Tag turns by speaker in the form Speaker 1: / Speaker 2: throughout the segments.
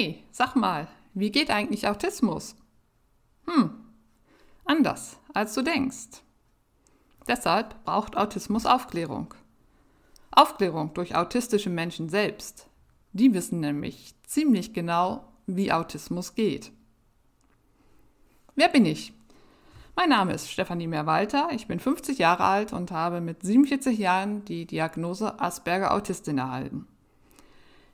Speaker 1: Hey, sag mal, wie geht eigentlich Autismus? Hm, anders, als du denkst. Deshalb braucht Autismus Aufklärung. Aufklärung durch autistische Menschen selbst. Die wissen nämlich ziemlich genau, wie Autismus geht. Wer bin ich? Mein Name ist Stefanie Mehrwalter, ich bin 50 Jahre alt und habe mit 47 Jahren die Diagnose Asperger Autistin erhalten.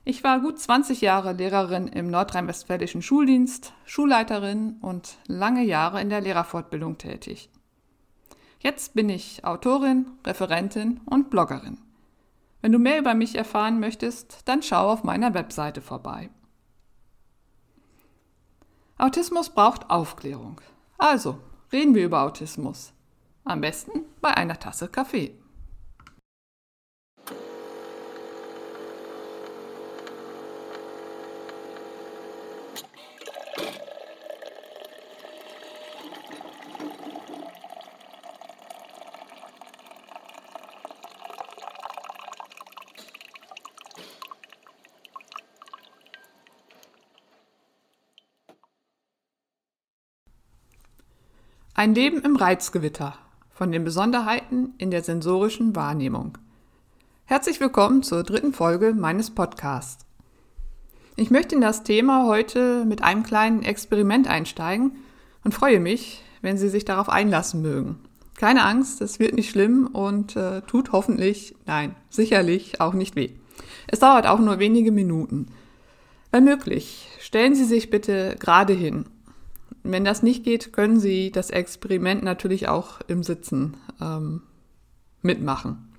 Speaker 1: Ich war gut 20 Jahre Lehrerin im nordrhein-westfälischen Schuldienst, Schulleiterin und lange Jahre in der Lehrerfortbildung tätig. Jetzt bin ich Autorin, Referentin und Bloggerin. Wenn du mehr über mich erfahren möchtest, dann schau auf meiner Webseite vorbei. Autismus braucht Aufklärung. Also, reden wir über Autismus. Am besten bei einer Tasse Kaffee. Ein Leben im Reizgewitter von den Besonderheiten in der sensorischen Wahrnehmung. Herzlich willkommen zur dritten Folge meines Podcasts. Ich möchte in das Thema heute mit einem kleinen Experiment einsteigen und freue mich, wenn Sie sich darauf einlassen mögen. Keine Angst, es wird nicht schlimm und äh, tut hoffentlich, nein, sicherlich auch nicht weh. Es dauert auch nur wenige Minuten. Wenn möglich, stellen Sie sich bitte gerade hin wenn das nicht geht, können Sie das Experiment natürlich auch im Sitzen ähm, mitmachen.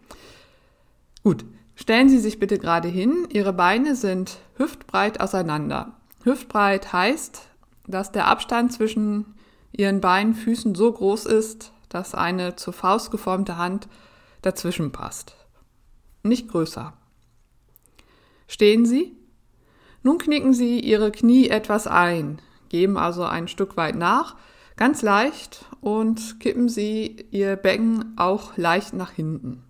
Speaker 1: Gut, stellen Sie sich bitte gerade hin. Ihre Beine sind hüftbreit auseinander. Hüftbreit heißt, dass der Abstand zwischen Ihren beiden Füßen so groß ist, dass eine zur Faust geformte Hand dazwischen passt. Nicht größer. Stehen Sie? Nun knicken Sie Ihre Knie etwas ein, geben also ein Stück weit nach, ganz leicht und kippen Sie Ihr Becken auch leicht nach hinten.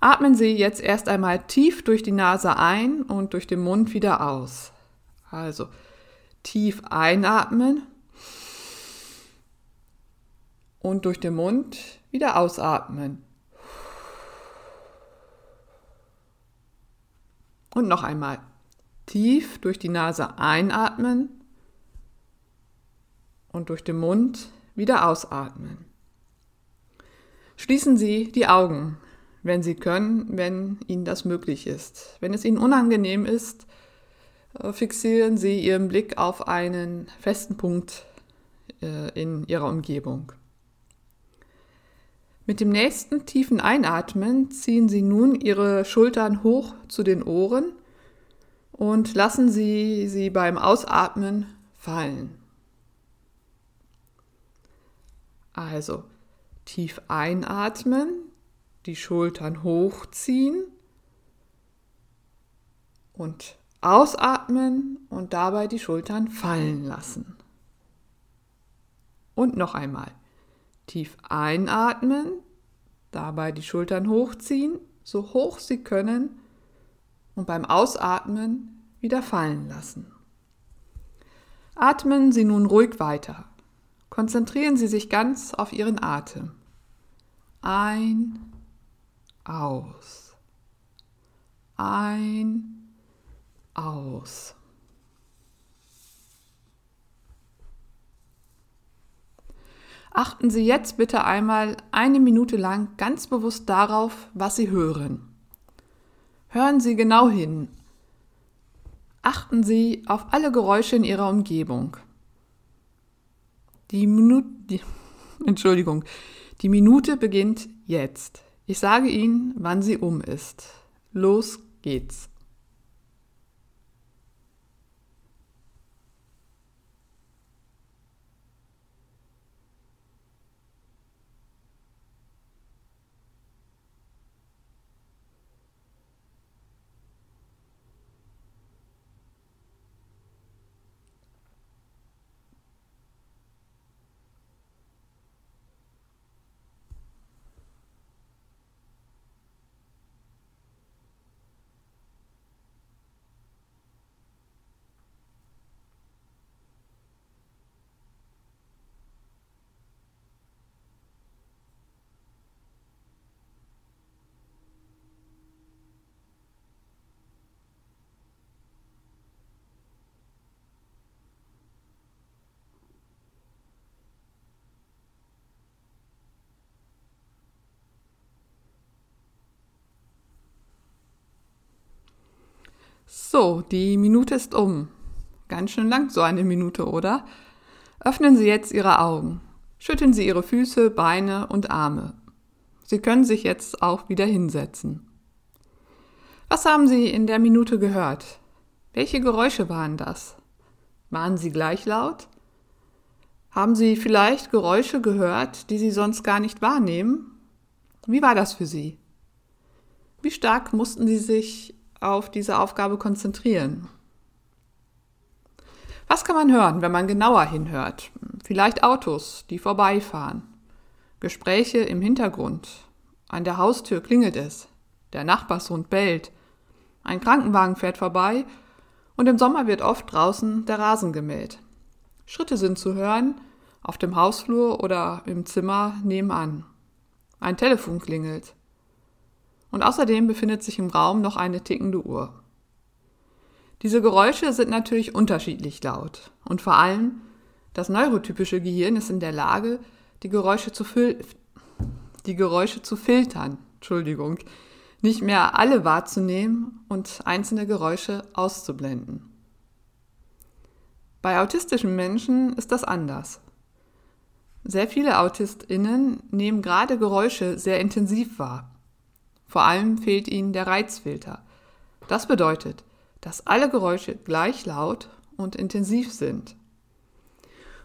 Speaker 1: Atmen Sie jetzt erst einmal tief durch die Nase ein und durch den Mund wieder aus. Also tief einatmen und durch den Mund wieder ausatmen. Und noch einmal tief durch die Nase einatmen und durch den Mund wieder ausatmen. Schließen Sie die Augen, wenn Sie können, wenn Ihnen das möglich ist. Wenn es Ihnen unangenehm ist, äh, fixieren Sie Ihren Blick auf einen festen Punkt äh, in Ihrer Umgebung. Mit dem nächsten tiefen Einatmen ziehen Sie nun Ihre Schultern hoch zu den Ohren und lassen Sie sie beim Ausatmen fallen. Also tief einatmen, die Schultern hochziehen und ausatmen und dabei die Schultern fallen lassen. Und noch einmal tief einatmen, dabei die Schultern hochziehen, so hoch Sie können und beim Ausatmen wieder fallen lassen. Atmen Sie nun ruhig weiter. Konzentrieren Sie sich ganz auf Ihren Atem. Ein, aus. Ein, aus. Achten Sie jetzt bitte einmal eine Minute lang ganz bewusst darauf, was Sie hören. Hören Sie genau hin. Achten Sie auf alle Geräusche in Ihrer Umgebung. Die Minute, die, Entschuldigung, die Minute beginnt jetzt. Ich sage Ihnen, wann sie um ist. Los geht's. So, die Minute ist um. Ganz schön lang so eine Minute, oder? Öffnen Sie jetzt Ihre Augen. Schütteln Sie Ihre Füße, Beine und Arme. Sie können sich jetzt auch wieder hinsetzen. Was haben Sie in der Minute gehört? Welche Geräusche waren das? Waren sie gleich laut? Haben Sie vielleicht Geräusche gehört, die Sie sonst gar nicht wahrnehmen? Wie war das für Sie? Wie stark mussten Sie sich auf diese Aufgabe konzentrieren? Was kann man hören, wenn man genauer hinhört? Vielleicht Autos, die vorbeifahren. Gespräche im Hintergrund. An der Haustür klingelt es. Der Nachbarshund bellt. Ein Krankenwagen fährt vorbei und im Sommer wird oft draußen der Rasen gemäht. Schritte sind zu hören, auf dem Hausflur oder im Zimmer nebenan. Ein Telefon klingelt. Und außerdem befindet sich im Raum noch eine tickende Uhr. Diese Geräusche sind natürlich unterschiedlich laut und vor allem das neurotypische Gehirn ist in der Lage, die Geräusche zu, fil die Geräusche zu filtern, Entschuldigung, nicht mehr alle wahrzunehmen und einzelne Geräusche auszublenden. Bei autistischen Menschen ist das anders. Sehr viele AutistInnen nehmen gerade Geräusche sehr intensiv wahr. Vor allem fehlt ihnen der Reizfilter. Das bedeutet, dass alle Geräusche gleich laut und intensiv sind.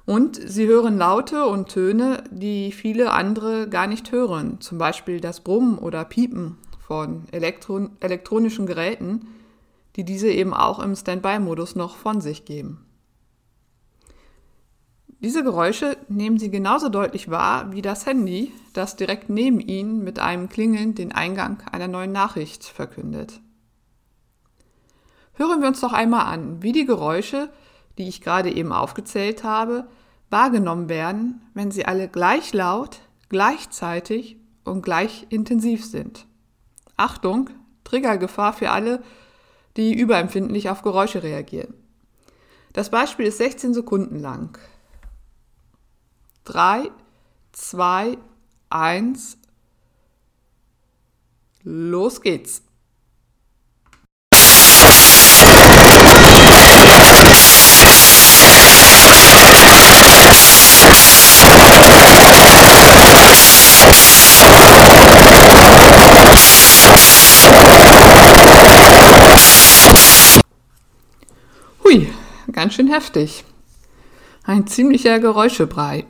Speaker 1: Und sie hören Laute und Töne, die viele andere gar nicht hören, zum Beispiel das Brummen oder Piepen von Elektron elektronischen Geräten, die diese eben auch im Standby-Modus noch von sich geben. Diese Geräusche nehmen Sie genauso deutlich wahr wie das Handy, das direkt neben Ihnen mit einem Klingeln den Eingang einer neuen Nachricht verkündet. Hören wir uns doch einmal an, wie die Geräusche, die ich gerade eben aufgezählt habe, wahrgenommen werden, wenn sie alle gleich laut, gleichzeitig und gleich intensiv sind. Achtung, Triggergefahr für alle, die überempfindlich auf Geräusche reagieren. Das Beispiel ist 16 Sekunden lang. 3, 2, 1, los geht's. Hui, ganz schön heftig. Ein ziemlicher Geräuschebrei.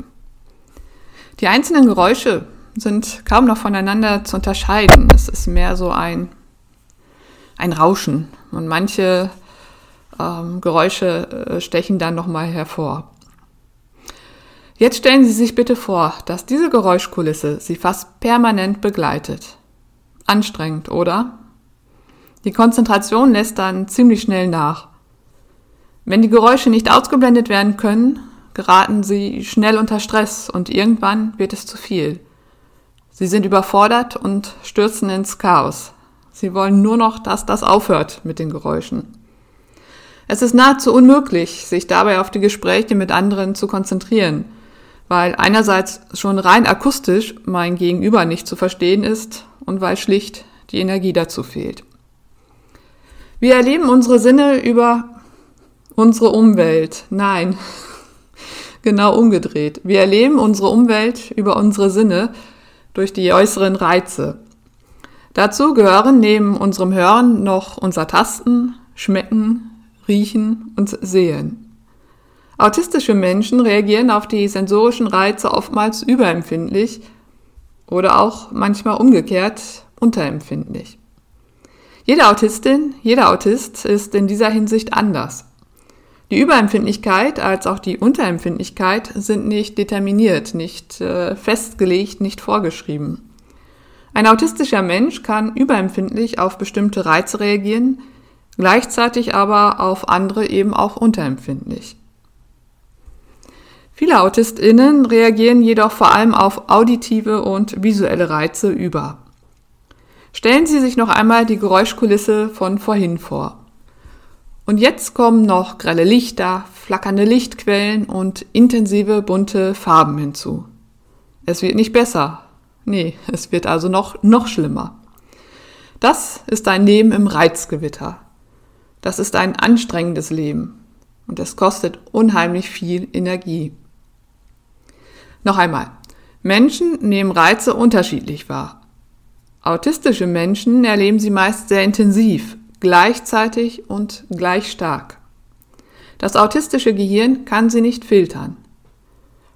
Speaker 1: Die einzelnen Geräusche sind kaum noch voneinander zu unterscheiden. Es ist mehr so ein, ein Rauschen und manche ähm, Geräusche äh, stechen dann nochmal hervor. Jetzt stellen Sie sich bitte vor, dass diese Geräuschkulisse Sie fast permanent begleitet. Anstrengend, oder? Die Konzentration lässt dann ziemlich schnell nach. Wenn die Geräusche nicht ausgeblendet werden können, geraten sie schnell unter Stress und irgendwann wird es zu viel. Sie sind überfordert und stürzen ins Chaos. Sie wollen nur noch, dass das aufhört mit den Geräuschen. Es ist nahezu unmöglich, sich dabei auf die Gespräche mit anderen zu konzentrieren, weil einerseits schon rein akustisch mein Gegenüber nicht zu verstehen ist und weil schlicht die Energie dazu fehlt. Wir erleben unsere Sinne über unsere Umwelt. Nein, genau umgedreht. Wir erleben unsere Umwelt über unsere Sinne durch die äußeren Reize. Dazu gehören neben unserem Hören noch unser Tasten, Schmecken, Riechen und Sehen. Autistische Menschen reagieren auf die sensorischen Reize oftmals überempfindlich oder auch manchmal umgekehrt unterempfindlich. Jede Autistin, jeder Autist ist in dieser Hinsicht anders. Die Überempfindlichkeit als auch die Unterempfindlichkeit sind nicht determiniert, nicht äh, festgelegt, nicht vorgeschrieben. Ein autistischer Mensch kann überempfindlich auf bestimmte Reize reagieren, gleichzeitig aber auf andere eben auch unterempfindlich. Viele Autistinnen reagieren jedoch vor allem auf auditive und visuelle Reize über. Stellen Sie sich noch einmal die Geräuschkulisse von vorhin vor. Und jetzt kommen noch grelle Lichter, flackernde Lichtquellen und intensive bunte Farben hinzu. Es wird nicht besser. Nee, es wird also noch, noch schlimmer. Das ist ein Leben im Reizgewitter. Das ist ein anstrengendes Leben und es kostet unheimlich viel Energie. Noch einmal. Menschen nehmen Reize unterschiedlich wahr. Autistische Menschen erleben sie meist sehr intensiv, gleichzeitig und gleich stark. Das autistische Gehirn kann sie nicht filtern.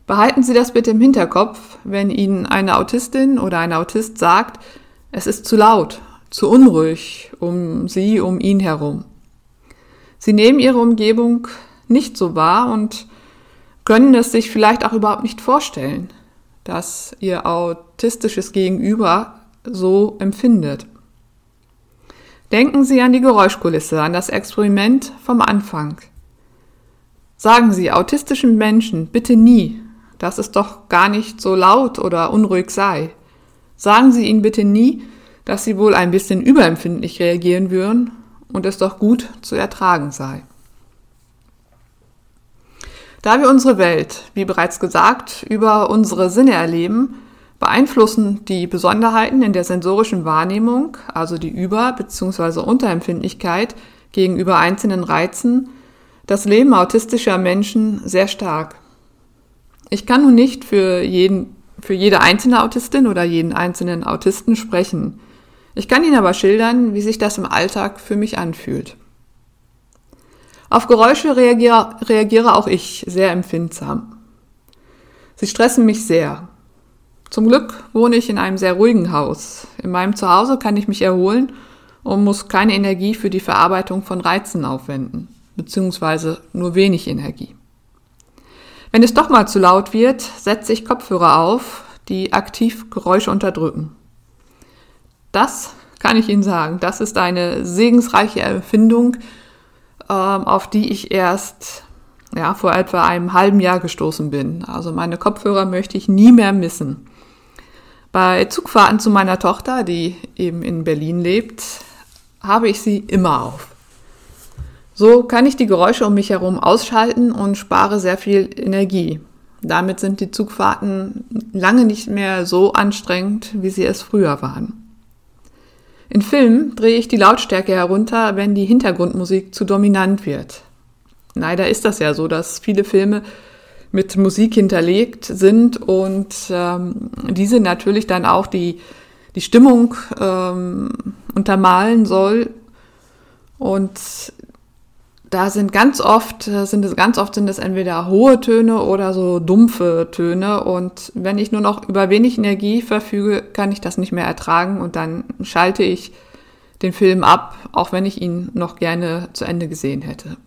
Speaker 1: Behalten Sie das bitte im Hinterkopf, wenn Ihnen eine Autistin oder ein Autist sagt, es ist zu laut, zu unruhig um Sie, um ihn herum. Sie nehmen Ihre Umgebung nicht so wahr und können es sich vielleicht auch überhaupt nicht vorstellen, dass Ihr autistisches Gegenüber so empfindet. Denken Sie an die Geräuschkulisse, an das Experiment vom Anfang. Sagen Sie autistischen Menschen bitte nie, dass es doch gar nicht so laut oder unruhig sei. Sagen Sie ihnen bitte nie, dass sie wohl ein bisschen überempfindlich reagieren würden und es doch gut zu ertragen sei. Da wir unsere Welt, wie bereits gesagt, über unsere Sinne erleben, beeinflussen die Besonderheiten in der sensorischen Wahrnehmung, also die Über- bzw. Unterempfindlichkeit gegenüber einzelnen Reizen, das Leben autistischer Menschen sehr stark. Ich kann nun nicht für jeden, für jede einzelne Autistin oder jeden einzelnen Autisten sprechen. Ich kann Ihnen aber schildern, wie sich das im Alltag für mich anfühlt. Auf Geräusche reagiere, reagiere auch ich sehr empfindsam. Sie stressen mich sehr. Zum Glück wohne ich in einem sehr ruhigen Haus. In meinem Zuhause kann ich mich erholen und muss keine Energie für die Verarbeitung von Reizen aufwenden, beziehungsweise nur wenig Energie. Wenn es doch mal zu laut wird, setze ich Kopfhörer auf, die aktiv Geräusche unterdrücken. Das kann ich Ihnen sagen. Das ist eine segensreiche Erfindung, ähm, auf die ich erst ja, vor etwa einem halben Jahr gestoßen bin. Also meine Kopfhörer möchte ich nie mehr missen. Bei Zugfahrten zu meiner Tochter, die eben in Berlin lebt, habe ich sie immer auf. So kann ich die Geräusche um mich herum ausschalten und spare sehr viel Energie. Damit sind die Zugfahrten lange nicht mehr so anstrengend, wie sie es früher waren. In Filmen drehe ich die Lautstärke herunter, wenn die Hintergrundmusik zu dominant wird. Leider ist das ja so, dass viele Filme mit Musik hinterlegt sind und ähm, diese natürlich dann auch die, die Stimmung ähm, untermalen soll. Und da sind ganz oft, sind es ganz oft sind es entweder hohe Töne oder so dumpfe Töne. Und wenn ich nur noch über wenig Energie verfüge, kann ich das nicht mehr ertragen und dann schalte ich den Film ab, auch wenn ich ihn noch gerne zu Ende gesehen hätte.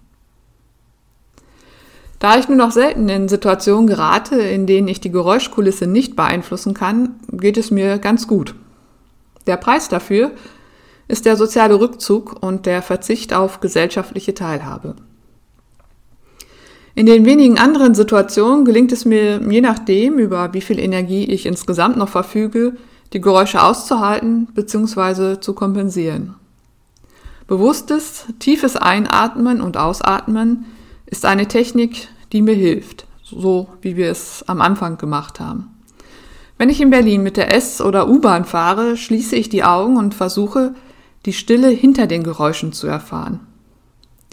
Speaker 1: Da ich nur noch selten in Situationen gerate, in denen ich die Geräuschkulisse nicht beeinflussen kann, geht es mir ganz gut. Der Preis dafür ist der soziale Rückzug und der Verzicht auf gesellschaftliche Teilhabe. In den wenigen anderen Situationen gelingt es mir, je nachdem, über wie viel Energie ich insgesamt noch verfüge, die Geräusche auszuhalten bzw. zu kompensieren. Bewusstes, tiefes Einatmen und Ausatmen ist eine Technik, die mir hilft, so wie wir es am Anfang gemacht haben. Wenn ich in Berlin mit der S- oder U-Bahn fahre, schließe ich die Augen und versuche, die Stille hinter den Geräuschen zu erfahren.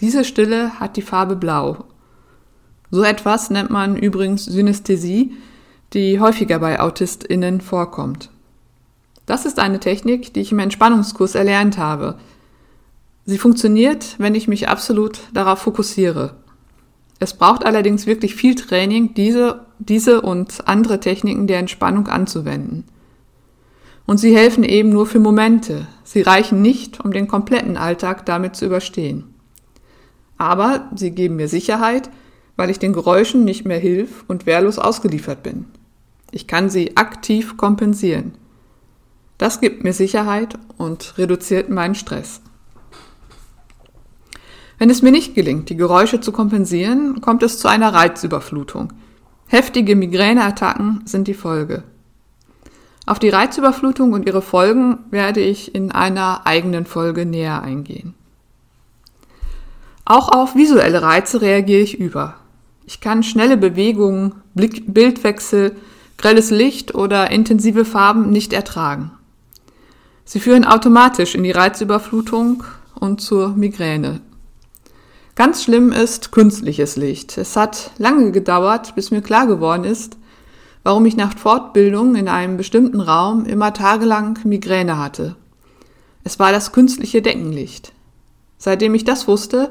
Speaker 1: Diese Stille hat die Farbe Blau. So etwas nennt man übrigens Synästhesie, die häufiger bei AutistInnen vorkommt. Das ist eine Technik, die ich im Entspannungskurs erlernt habe. Sie funktioniert, wenn ich mich absolut darauf fokussiere. Es braucht allerdings wirklich viel Training, diese, diese und andere Techniken der Entspannung anzuwenden. Und sie helfen eben nur für Momente. Sie reichen nicht, um den kompletten Alltag damit zu überstehen. Aber sie geben mir Sicherheit, weil ich den Geräuschen nicht mehr hilf und wehrlos ausgeliefert bin. Ich kann sie aktiv kompensieren. Das gibt mir Sicherheit und reduziert meinen Stress. Wenn es mir nicht gelingt, die Geräusche zu kompensieren, kommt es zu einer Reizüberflutung. Heftige Migräneattacken sind die Folge. Auf die Reizüberflutung und ihre Folgen werde ich in einer eigenen Folge näher eingehen. Auch auf visuelle Reize reagiere ich über. Ich kann schnelle Bewegungen, Blick Bildwechsel, grelles Licht oder intensive Farben nicht ertragen. Sie führen automatisch in die Reizüberflutung und zur Migräne. Ganz schlimm ist künstliches Licht. Es hat lange gedauert, bis mir klar geworden ist, warum ich nach Fortbildung in einem bestimmten Raum immer tagelang Migräne hatte. Es war das künstliche Deckenlicht. Seitdem ich das wusste,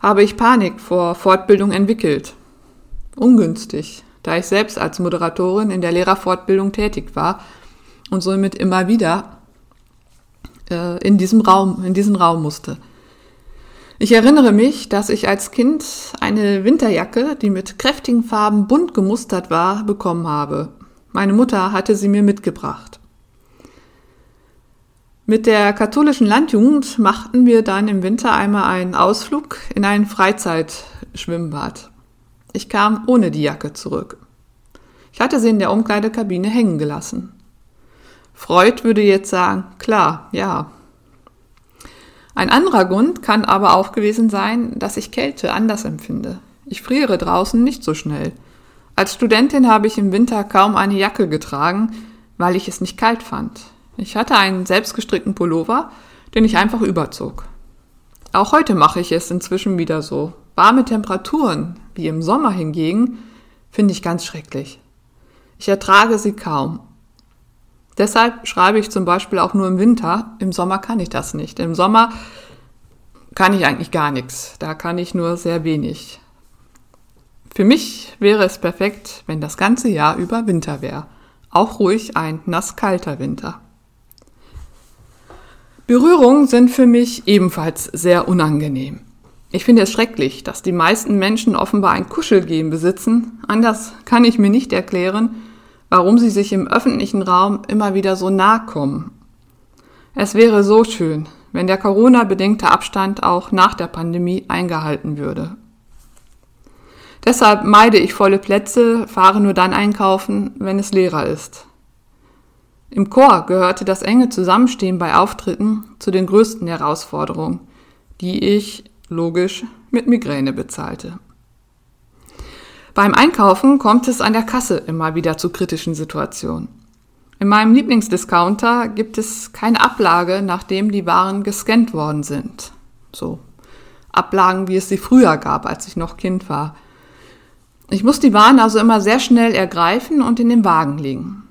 Speaker 1: habe ich Panik vor Fortbildung entwickelt. Ungünstig, da ich selbst als Moderatorin in der Lehrerfortbildung tätig war und somit immer wieder äh, in diesem Raum, in diesen Raum musste. Ich erinnere mich, dass ich als Kind eine Winterjacke, die mit kräftigen Farben bunt gemustert war, bekommen habe. Meine Mutter hatte sie mir mitgebracht. Mit der katholischen Landjugend machten wir dann im Winter einmal einen Ausflug in ein Freizeitschwimmbad. Ich kam ohne die Jacke zurück. Ich hatte sie in der Umkleidekabine hängen gelassen. Freud würde jetzt sagen, klar, ja, ein anderer Grund kann aber auch gewesen sein, dass ich Kälte anders empfinde. Ich friere draußen nicht so schnell. Als Studentin habe ich im Winter kaum eine Jacke getragen, weil ich es nicht kalt fand. Ich hatte einen selbstgestrickten Pullover, den ich einfach überzog. Auch heute mache ich es inzwischen wieder so. Warme Temperaturen, wie im Sommer hingegen, finde ich ganz schrecklich. Ich ertrage sie kaum. Deshalb schreibe ich zum Beispiel auch nur im Winter. Im Sommer kann ich das nicht. Im Sommer kann ich eigentlich gar nichts. Da kann ich nur sehr wenig. Für mich wäre es perfekt, wenn das ganze Jahr über Winter wäre. Auch ruhig ein nasskalter Winter. Berührungen sind für mich ebenfalls sehr unangenehm. Ich finde es schrecklich, dass die meisten Menschen offenbar ein Kuschelgehen besitzen. Anders kann ich mir nicht erklären, warum sie sich im öffentlichen Raum immer wieder so nahe kommen. Es wäre so schön, wenn der Corona-bedingte Abstand auch nach der Pandemie eingehalten würde. Deshalb meide ich volle Plätze, fahre nur dann einkaufen, wenn es leerer ist. Im Chor gehörte das enge Zusammenstehen bei Auftritten zu den größten Herausforderungen, die ich, logisch, mit Migräne bezahlte. Beim Einkaufen kommt es an der Kasse immer wieder zu kritischen Situationen. In meinem Lieblingsdiscounter gibt es keine Ablage, nachdem die Waren gescannt worden sind. So Ablagen, wie es sie früher gab, als ich noch Kind war. Ich muss die Waren also immer sehr schnell ergreifen und in den Wagen legen.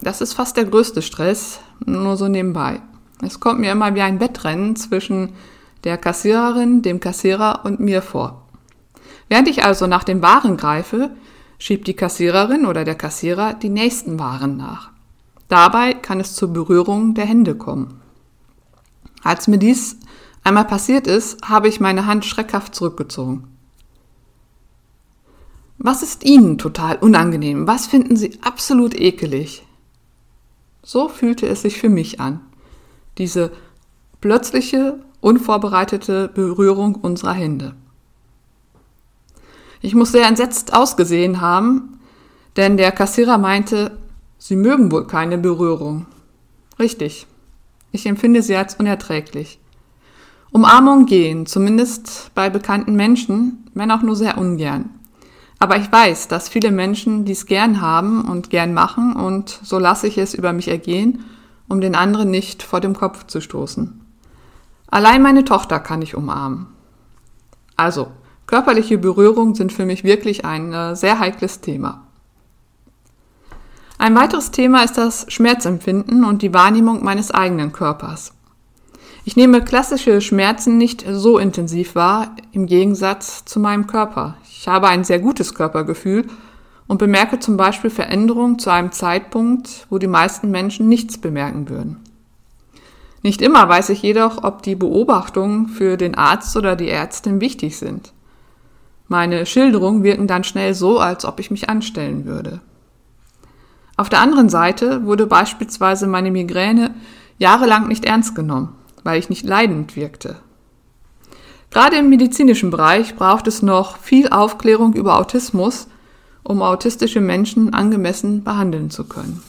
Speaker 1: Das ist fast der größte Stress, nur so nebenbei. Es kommt mir immer wie ein Wettrennen zwischen der Kassiererin, dem Kassierer und mir vor. Während ich also nach den Waren greife, schiebt die Kassiererin oder der Kassierer die nächsten Waren nach. Dabei kann es zur Berührung der Hände kommen. Als mir dies einmal passiert ist, habe ich meine Hand schreckhaft zurückgezogen. Was ist Ihnen total unangenehm? Was finden Sie absolut ekelig? So fühlte es sich für mich an. Diese plötzliche, unvorbereitete Berührung unserer Hände. Ich muss sehr entsetzt ausgesehen haben, denn der Kassierer meinte, Sie mögen wohl keine Berührung. Richtig. Ich empfinde sie als unerträglich. Umarmung gehen, zumindest bei bekannten Menschen, wenn auch nur sehr ungern. Aber ich weiß, dass viele Menschen dies gern haben und gern machen und so lasse ich es über mich ergehen, um den anderen nicht vor dem Kopf zu stoßen. Allein meine Tochter kann ich umarmen. Also, Körperliche Berührungen sind für mich wirklich ein äh, sehr heikles Thema. Ein weiteres Thema ist das Schmerzempfinden und die Wahrnehmung meines eigenen Körpers. Ich nehme klassische Schmerzen nicht so intensiv wahr, im Gegensatz zu meinem Körper. Ich habe ein sehr gutes Körpergefühl und bemerke zum Beispiel Veränderungen zu einem Zeitpunkt, wo die meisten Menschen nichts bemerken würden. Nicht immer weiß ich jedoch, ob die Beobachtungen für den Arzt oder die Ärztin wichtig sind. Meine Schilderungen wirken dann schnell so, als ob ich mich anstellen würde. Auf der anderen Seite wurde beispielsweise meine Migräne jahrelang nicht ernst genommen, weil ich nicht leidend wirkte. Gerade im medizinischen Bereich braucht es noch viel Aufklärung über Autismus, um autistische Menschen angemessen behandeln zu können.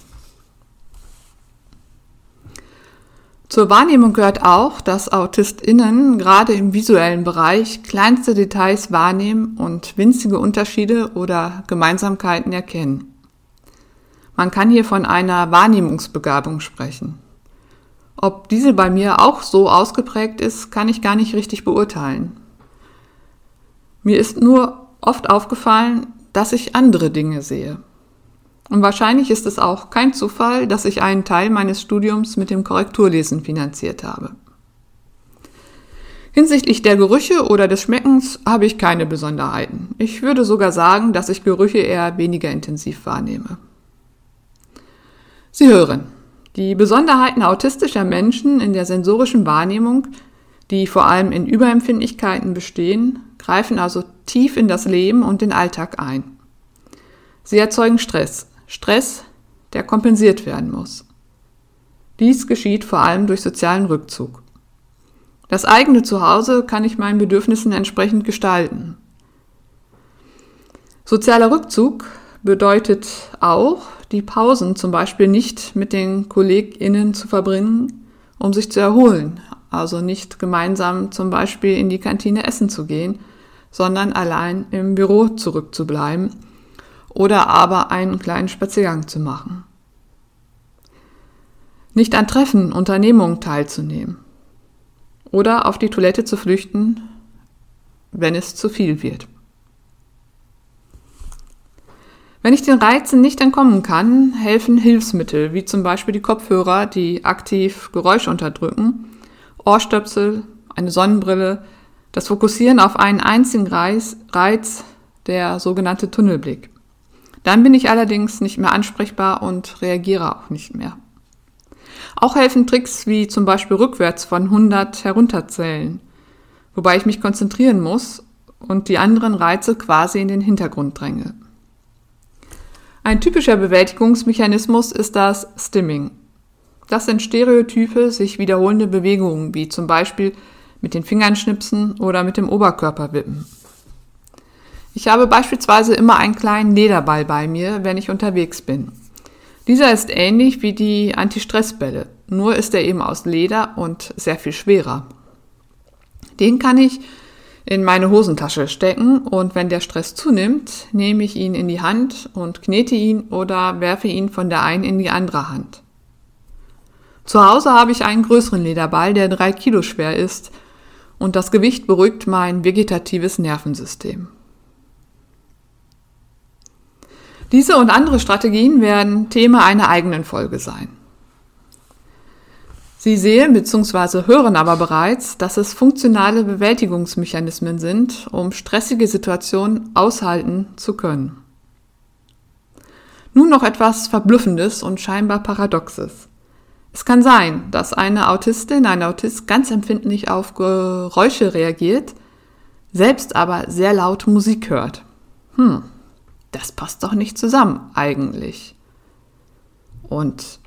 Speaker 1: Zur Wahrnehmung gehört auch, dass AutistInnen gerade im visuellen Bereich kleinste Details wahrnehmen und winzige Unterschiede oder Gemeinsamkeiten erkennen. Man kann hier von einer Wahrnehmungsbegabung sprechen. Ob diese bei mir auch so ausgeprägt ist, kann ich gar nicht richtig beurteilen. Mir ist nur oft aufgefallen, dass ich andere Dinge sehe. Und wahrscheinlich ist es auch kein Zufall, dass ich einen Teil meines Studiums mit dem Korrekturlesen finanziert habe. Hinsichtlich der Gerüche oder des Schmeckens habe ich keine Besonderheiten. Ich würde sogar sagen, dass ich Gerüche eher weniger intensiv wahrnehme. Sie hören, die Besonderheiten autistischer Menschen in der sensorischen Wahrnehmung, die vor allem in Überempfindlichkeiten bestehen, greifen also tief in das Leben und den Alltag ein. Sie erzeugen Stress, Stress, der kompensiert werden muss. Dies geschieht vor allem durch sozialen Rückzug. Das eigene Zuhause kann ich meinen Bedürfnissen entsprechend gestalten. Sozialer Rückzug bedeutet auch, die Pausen zum Beispiel nicht mit den KollegInnen zu verbringen, um sich zu erholen. Also nicht gemeinsam zum Beispiel in die Kantine essen zu gehen, sondern allein im Büro zurückzubleiben oder aber einen kleinen Spaziergang zu machen. Nicht an Treffen, Unternehmungen teilzunehmen oder auf die Toilette zu flüchten, wenn es zu viel wird. Wenn ich den Reizen nicht entkommen kann, helfen Hilfsmittel, wie zum Beispiel die Kopfhörer, die aktiv Geräusche unterdrücken, Ohrstöpsel, eine Sonnenbrille, das Fokussieren auf einen einzigen Reiz, Reiz der sogenannte Tunnelblick. Dann bin ich allerdings nicht mehr ansprechbar und reagiere auch nicht mehr. Auch helfen Tricks wie zum Beispiel rückwärts von 100 herunterzählen, wobei ich mich konzentrieren muss und die anderen Reize quasi in den Hintergrund dränge. Ein typischer Bewältigungsmechanismus ist das Stimming. Das sind stereotype, sich wiederholende Bewegungen, wie zum Beispiel mit den Fingern schnipsen oder mit dem Oberkörper wippen. Ich habe beispielsweise immer einen kleinen Lederball bei mir, wenn ich unterwegs bin. Dieser ist ähnlich wie die Anti-Stress-Bälle, nur ist er eben aus Leder und sehr viel schwerer. Den kann ich in meine Hosentasche stecken und wenn der Stress zunimmt, nehme ich ihn in die Hand und knete ihn oder werfe ihn von der einen in die andere Hand. Zu Hause habe ich einen größeren Lederball, der drei Kilo schwer ist und das Gewicht beruhigt mein vegetatives Nervensystem. Diese und andere Strategien werden Thema einer eigenen Folge sein. Sie sehen bzw. hören aber bereits, dass es funktionale Bewältigungsmechanismen sind, um stressige Situationen aushalten zu können. Nun noch etwas Verblüffendes und scheinbar Paradoxes. Es kann sein, dass eine Autistin, ein Autist ganz empfindlich auf Geräusche reagiert, selbst aber sehr laut Musik hört. Hm, das passt doch nicht zusammen eigentlich. Und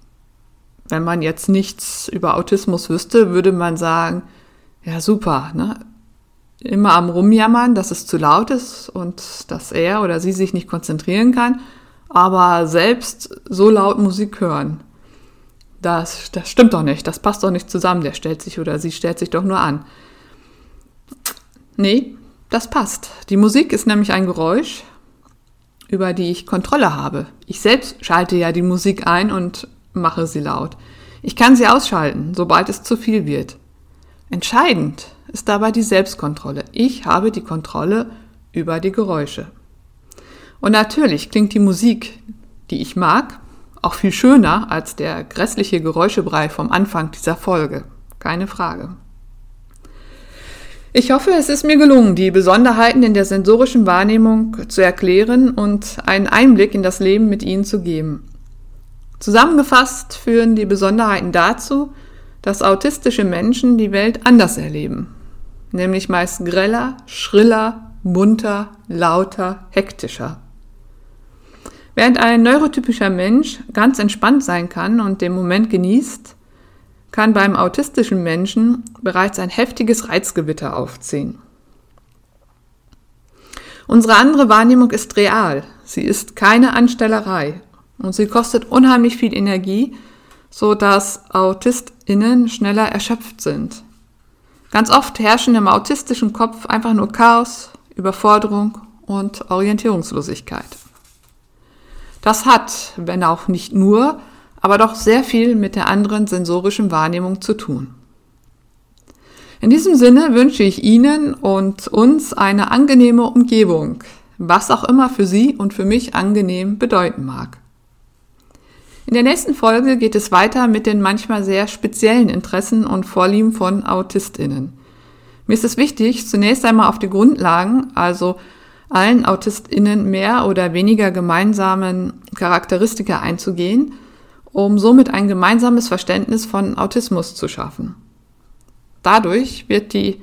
Speaker 1: wenn man jetzt nichts über Autismus wüsste, würde man sagen, ja super, ne? immer am Rumjammern, dass es zu laut ist und dass er oder sie sich nicht konzentrieren kann, aber selbst so laut Musik hören. Das, das stimmt doch nicht, das passt doch nicht zusammen, der stellt sich oder sie stellt sich doch nur an. Nee, das passt. Die Musik ist nämlich ein Geräusch, über die ich Kontrolle habe. Ich selbst schalte ja die Musik ein und mache sie laut. Ich kann sie ausschalten, sobald es zu viel wird. Entscheidend ist dabei die Selbstkontrolle. Ich habe die Kontrolle über die Geräusche. Und natürlich klingt die Musik, die ich mag, auch viel schöner als der grässliche Geräuschebrei vom Anfang dieser Folge. Keine Frage. Ich hoffe, es ist mir gelungen, die Besonderheiten in der sensorischen Wahrnehmung zu erklären und einen Einblick in das Leben mit Ihnen zu geben. Zusammengefasst führen die Besonderheiten dazu, dass autistische Menschen die Welt anders erleben, nämlich meist greller, schriller, bunter, lauter, hektischer. Während ein neurotypischer Mensch ganz entspannt sein kann und den Moment genießt, kann beim autistischen Menschen bereits ein heftiges Reizgewitter aufziehen. Unsere andere Wahrnehmung ist real. Sie ist keine Anstellerei und sie kostet unheimlich viel Energie, so dass AutistInnen schneller erschöpft sind. Ganz oft herrschen im autistischen Kopf einfach nur Chaos, Überforderung und Orientierungslosigkeit. Das hat, wenn auch nicht nur, aber doch sehr viel mit der anderen sensorischen Wahrnehmung zu tun. In diesem Sinne wünsche ich Ihnen und uns eine angenehme Umgebung, was auch immer für Sie und für mich angenehm bedeuten mag. In der nächsten Folge geht es weiter mit den manchmal sehr speziellen Interessen und Vorlieben von Autistinnen. Mir ist es wichtig, zunächst einmal auf die Grundlagen, also allen Autistinnen mehr oder weniger gemeinsamen Charakteristika einzugehen, um somit ein gemeinsames Verständnis von Autismus zu schaffen. Dadurch wird die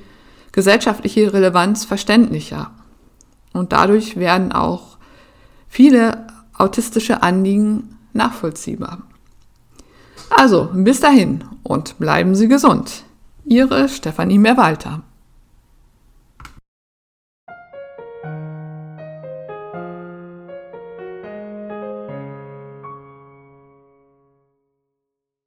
Speaker 1: gesellschaftliche Relevanz verständlicher und dadurch werden auch viele autistische Anliegen nachvollziehbar. Also, bis dahin und bleiben Sie gesund. Ihre Stefanie Mehrwalter.